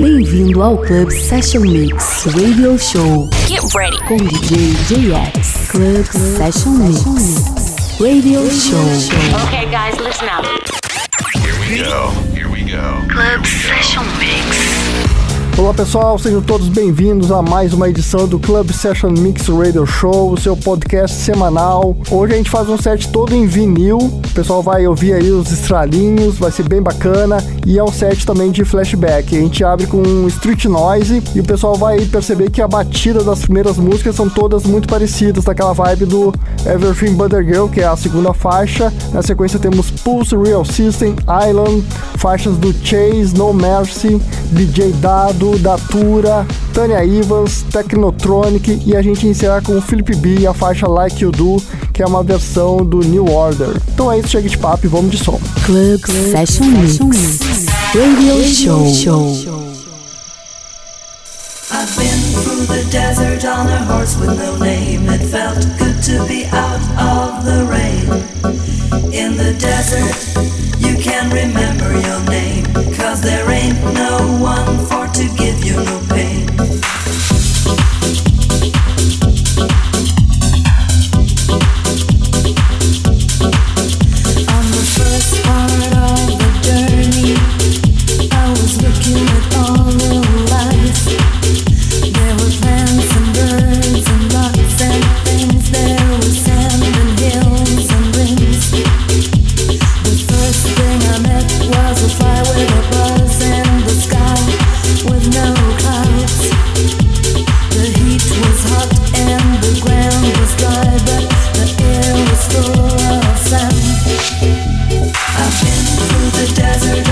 Bem-vindo ao Club Session Mix Radio Show. Get ready. Com DJ JX. Club, Club Session Mix. Radio, Radio Show. Okay, guys, listen up. Here we go. Here we go. Club Session Mix. Olá pessoal, sejam todos bem-vindos a mais uma edição do Club Session Mix Radio Show, o seu podcast semanal. Hoje a gente faz um set todo em vinil, o pessoal vai ouvir aí os estralinhos, vai ser bem bacana e é um set também de flashback. A gente abre com um street noise e o pessoal vai perceber que a batida das primeiras músicas são todas muito parecidas, daquela vibe do Everything But a Girl, que é a segunda faixa. Na sequência temos Pulse, Real System, Island, faixas do Chase, No Mercy, DJ Dado, Datura, Tânia Ivans, Technotronic e a gente encerra com o Philip B e a faixa Like You Do, que é uma versão do New Order. Então é isso, chega de papo e vamos de som. Club, Club Session, Mix, Mix. Radio, Radio Show. show. Desert on a horse with no name. It felt good to be out of the rain. In the desert, you can remember your name. Cause there ain't no one for to give you no pain. Cause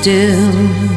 Still.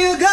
you go.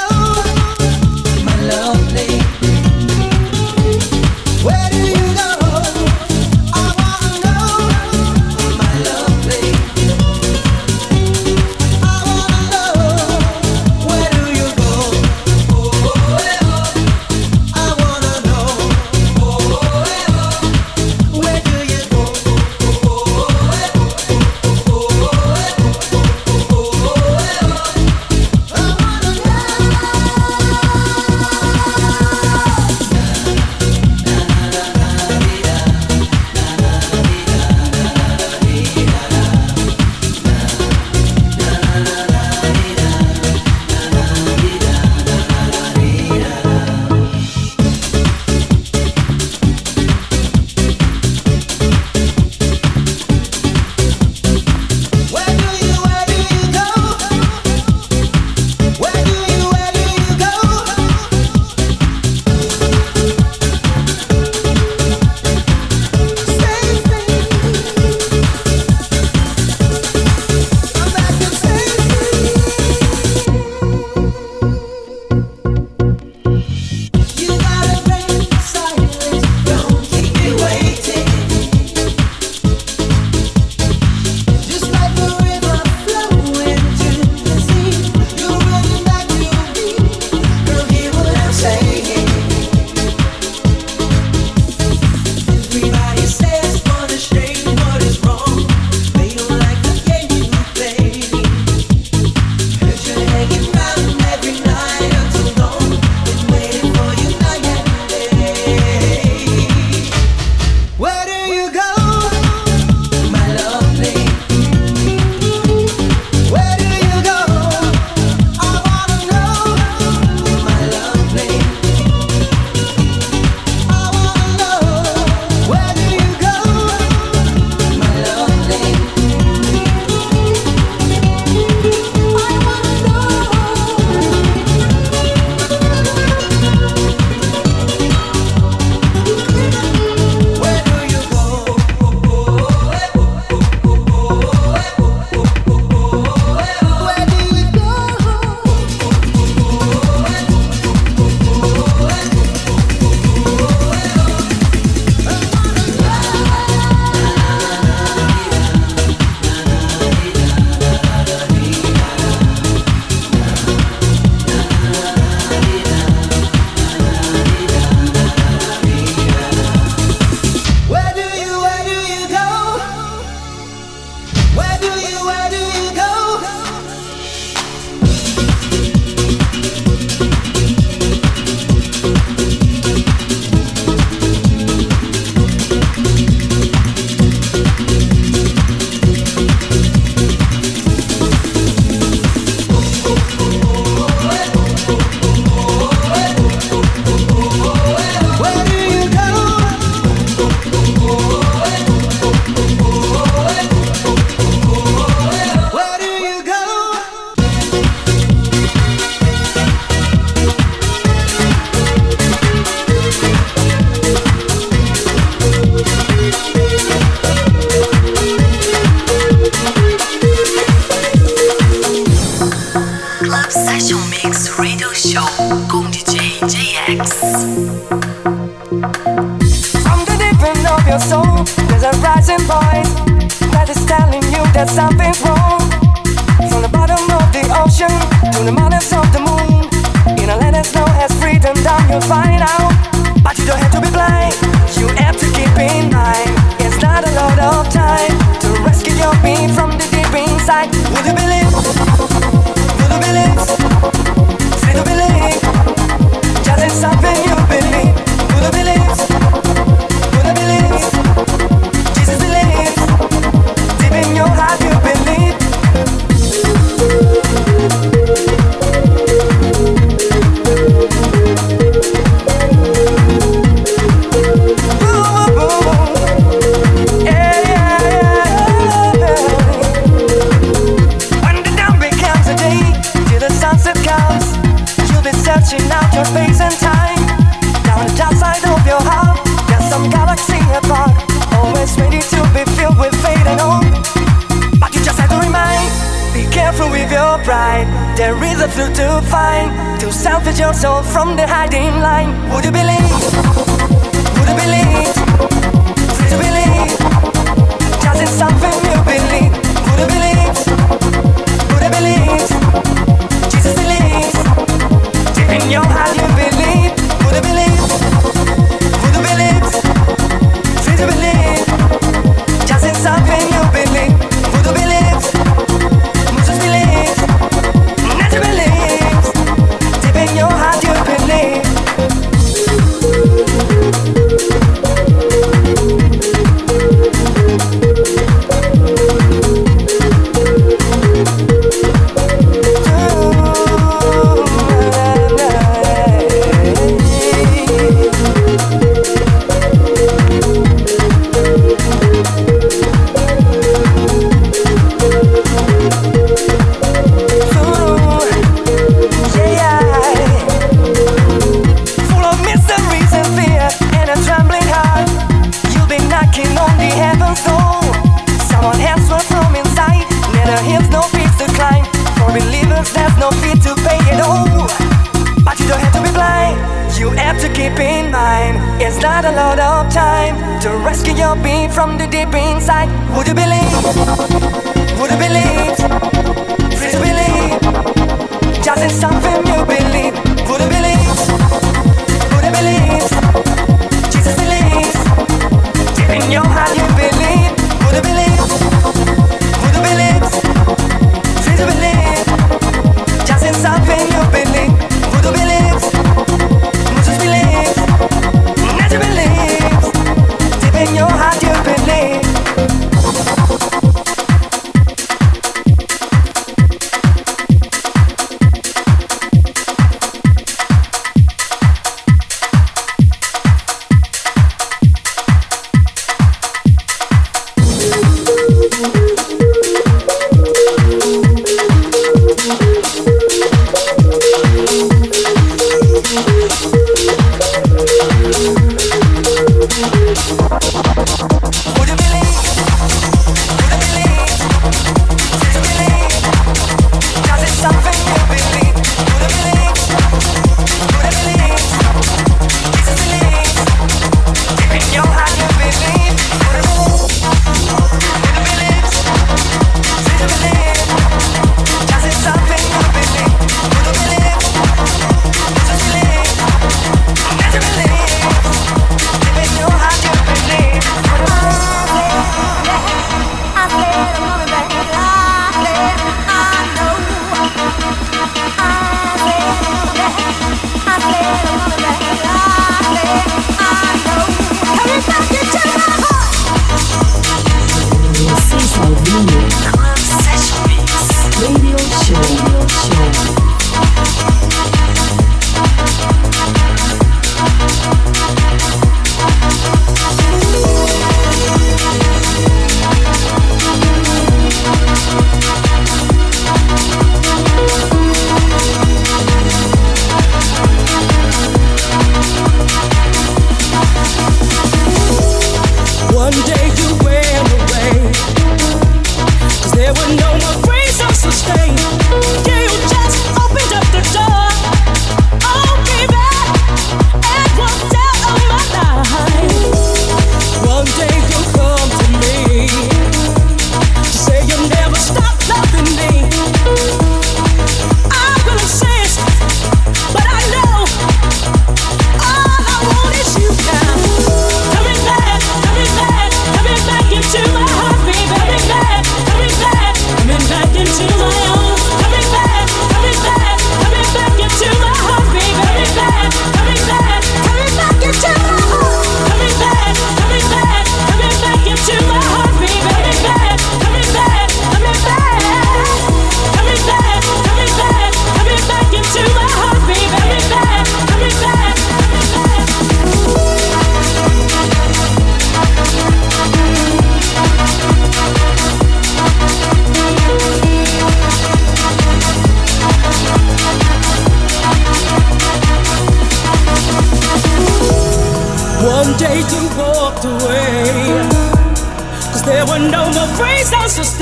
From the hiding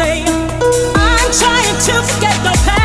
stay. I'm trying to forget the past.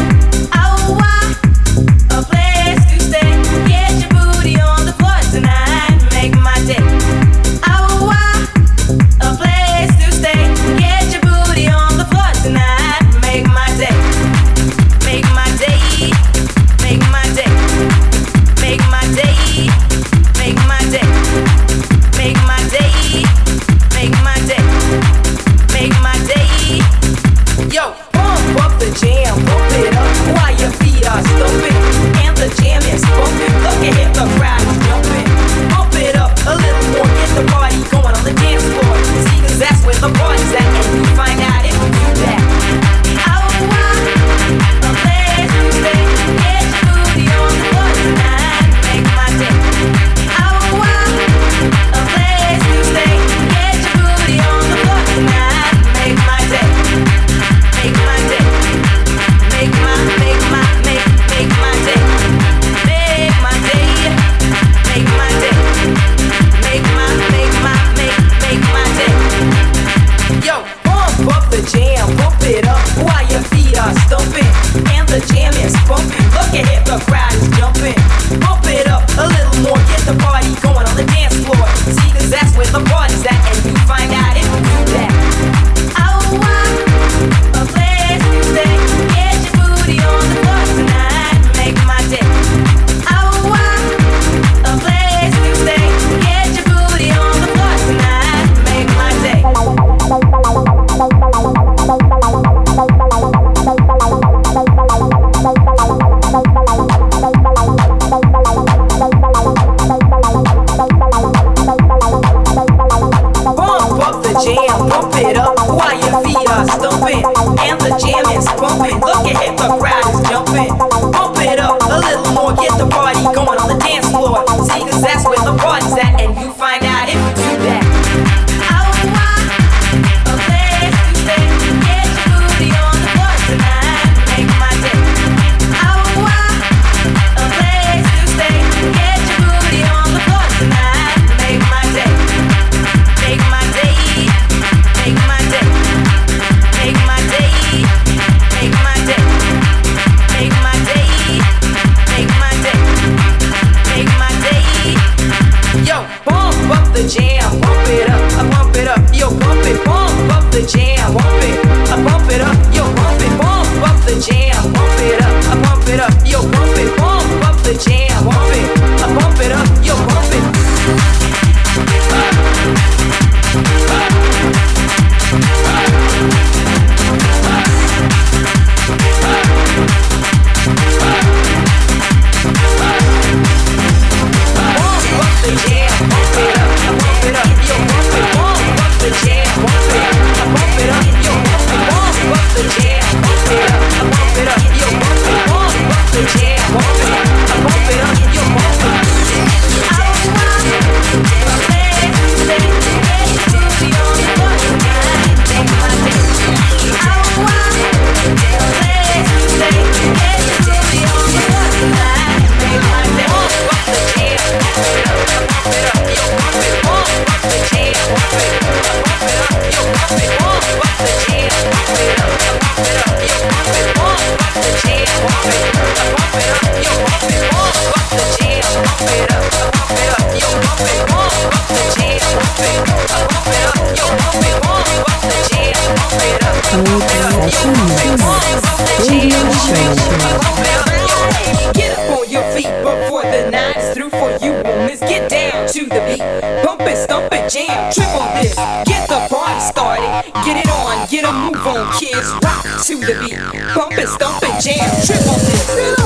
to the beat. Bump it, stomp it, jam, triple this.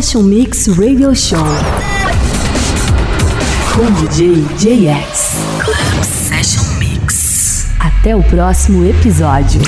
Session Mix Radio Show com DJ JX. Club Session Mix. Até o próximo episódio.